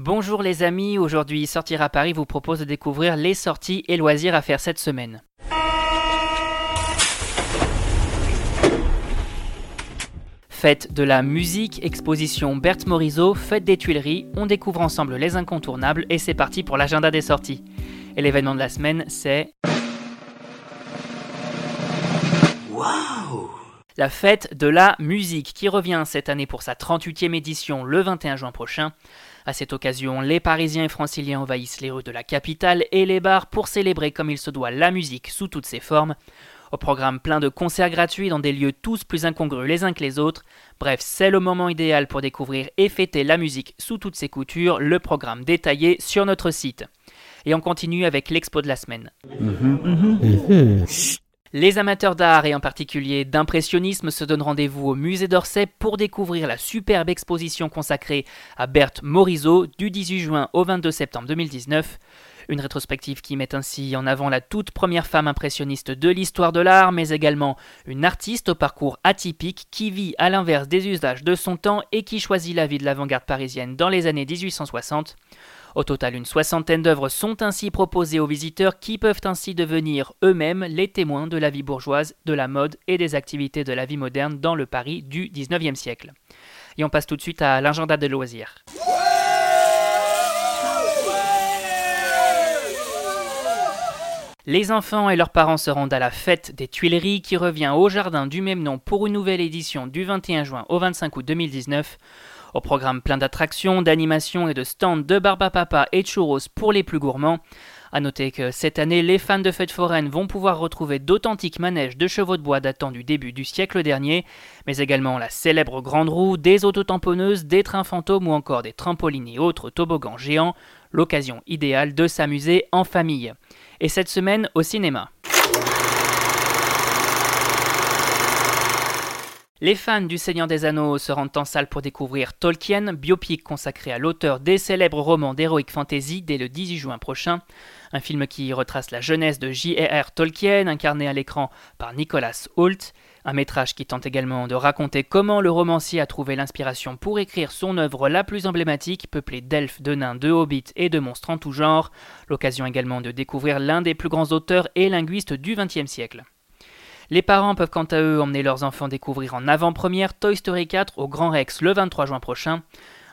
Bonjour les amis, aujourd'hui Sortir à Paris vous propose de découvrir les sorties et loisirs à faire cette semaine. Fête de la musique, exposition Berthe Morisot, fête des Tuileries, on découvre ensemble les incontournables et c'est parti pour l'agenda des sorties. Et l'événement de la semaine, c'est... La fête de la musique qui revient cette année pour sa 38e édition le 21 juin prochain. À cette occasion, les Parisiens et Franciliens envahissent les rues de la capitale et les bars pour célébrer comme il se doit la musique sous toutes ses formes. Au programme plein de concerts gratuits dans des lieux tous plus incongrus les uns que les autres. Bref, c'est le moment idéal pour découvrir et fêter la musique sous toutes ses coutures, le programme détaillé sur notre site. Et on continue avec l'expo de la semaine. Les amateurs d'art et en particulier d'impressionnisme se donnent rendez-vous au musée d'Orsay pour découvrir la superbe exposition consacrée à Berthe Morisot du 18 juin au 22 septembre 2019. Une rétrospective qui met ainsi en avant la toute première femme impressionniste de l'histoire de l'art, mais également une artiste au parcours atypique qui vit à l'inverse des usages de son temps et qui choisit la vie de l'avant-garde parisienne dans les années 1860. Au total, une soixantaine d'œuvres sont ainsi proposées aux visiteurs qui peuvent ainsi devenir eux-mêmes les témoins de la vie bourgeoise, de la mode et des activités de la vie moderne dans le Paris du 19e siècle. Et on passe tout de suite à l'agenda des loisirs. Les enfants et leurs parents se rendent à la fête des Tuileries qui revient au jardin du même nom pour une nouvelle édition du 21 juin au 25 août 2019. Au programme plein d'attractions, d'animations et de stands de Barbapapa et churros pour les plus gourmands. A noter que cette année, les fans de fêtes foraines vont pouvoir retrouver d'authentiques manèges de chevaux de bois datant du début du siècle dernier, mais également la célèbre grande roue, des autotamponneuses, des trains fantômes ou encore des trampolines et autres toboggans géants, l'occasion idéale de s'amuser en famille. Et cette semaine au cinéma. Les fans du Seigneur des Anneaux se rendent en salle pour découvrir Tolkien, biopic consacré à l'auteur des célèbres romans d'Heroic Fantasy dès le 18 juin prochain. Un film qui retrace la jeunesse de J.R.R. Tolkien, incarné à l'écran par Nicholas Hoult. Un métrage qui tente également de raconter comment le romancier a trouvé l'inspiration pour écrire son œuvre la plus emblématique, peuplée d'elfes, de nains, de hobbits et de monstres en tout genre. L'occasion également de découvrir l'un des plus grands auteurs et linguistes du XXe siècle. Les parents peuvent quant à eux emmener leurs enfants découvrir en avant-première Toy Story 4 au Grand Rex le 23 juin prochain.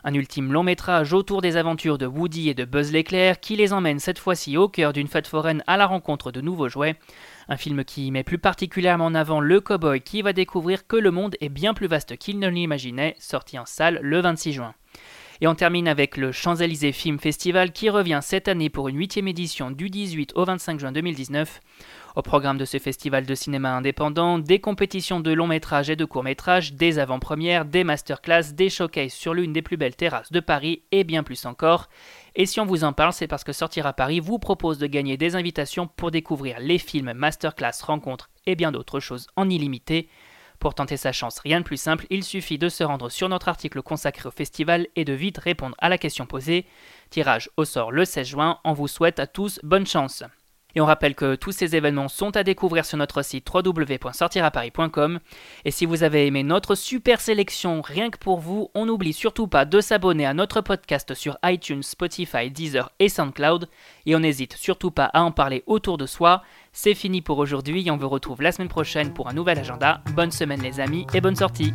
Un ultime long métrage autour des aventures de Woody et de Buzz l'éclair qui les emmène cette fois-ci au cœur d'une fête foraine à la rencontre de nouveaux jouets. Un film qui met plus particulièrement en avant le cowboy qui va découvrir que le monde est bien plus vaste qu'il ne l'imaginait, sorti en salle le 26 juin. Et on termine avec le Champs-Élysées Film Festival qui revient cette année pour une huitième édition du 18 au 25 juin 2019. Au programme de ce festival de cinéma indépendant, des compétitions de long métrage et de court métrage, des avant-premières, des masterclass, des showcases sur l'une des plus belles terrasses de Paris et bien plus encore. Et si on vous en parle, c'est parce que Sortir à Paris vous propose de gagner des invitations pour découvrir les films, masterclass, rencontres et bien d'autres choses en illimité. Pour tenter sa chance, rien de plus simple, il suffit de se rendre sur notre article consacré au festival et de vite répondre à la question posée. Tirage au sort le 16 juin, on vous souhaite à tous bonne chance. Et on rappelle que tous ces événements sont à découvrir sur notre site www.sortiraparis.com. Et si vous avez aimé notre super sélection rien que pour vous, on n'oublie surtout pas de s'abonner à notre podcast sur iTunes, Spotify, Deezer et SoundCloud. Et on n'hésite surtout pas à en parler autour de soi. C'est fini pour aujourd'hui et on vous retrouve la semaine prochaine pour un nouvel agenda. Bonne semaine les amis et bonne sortie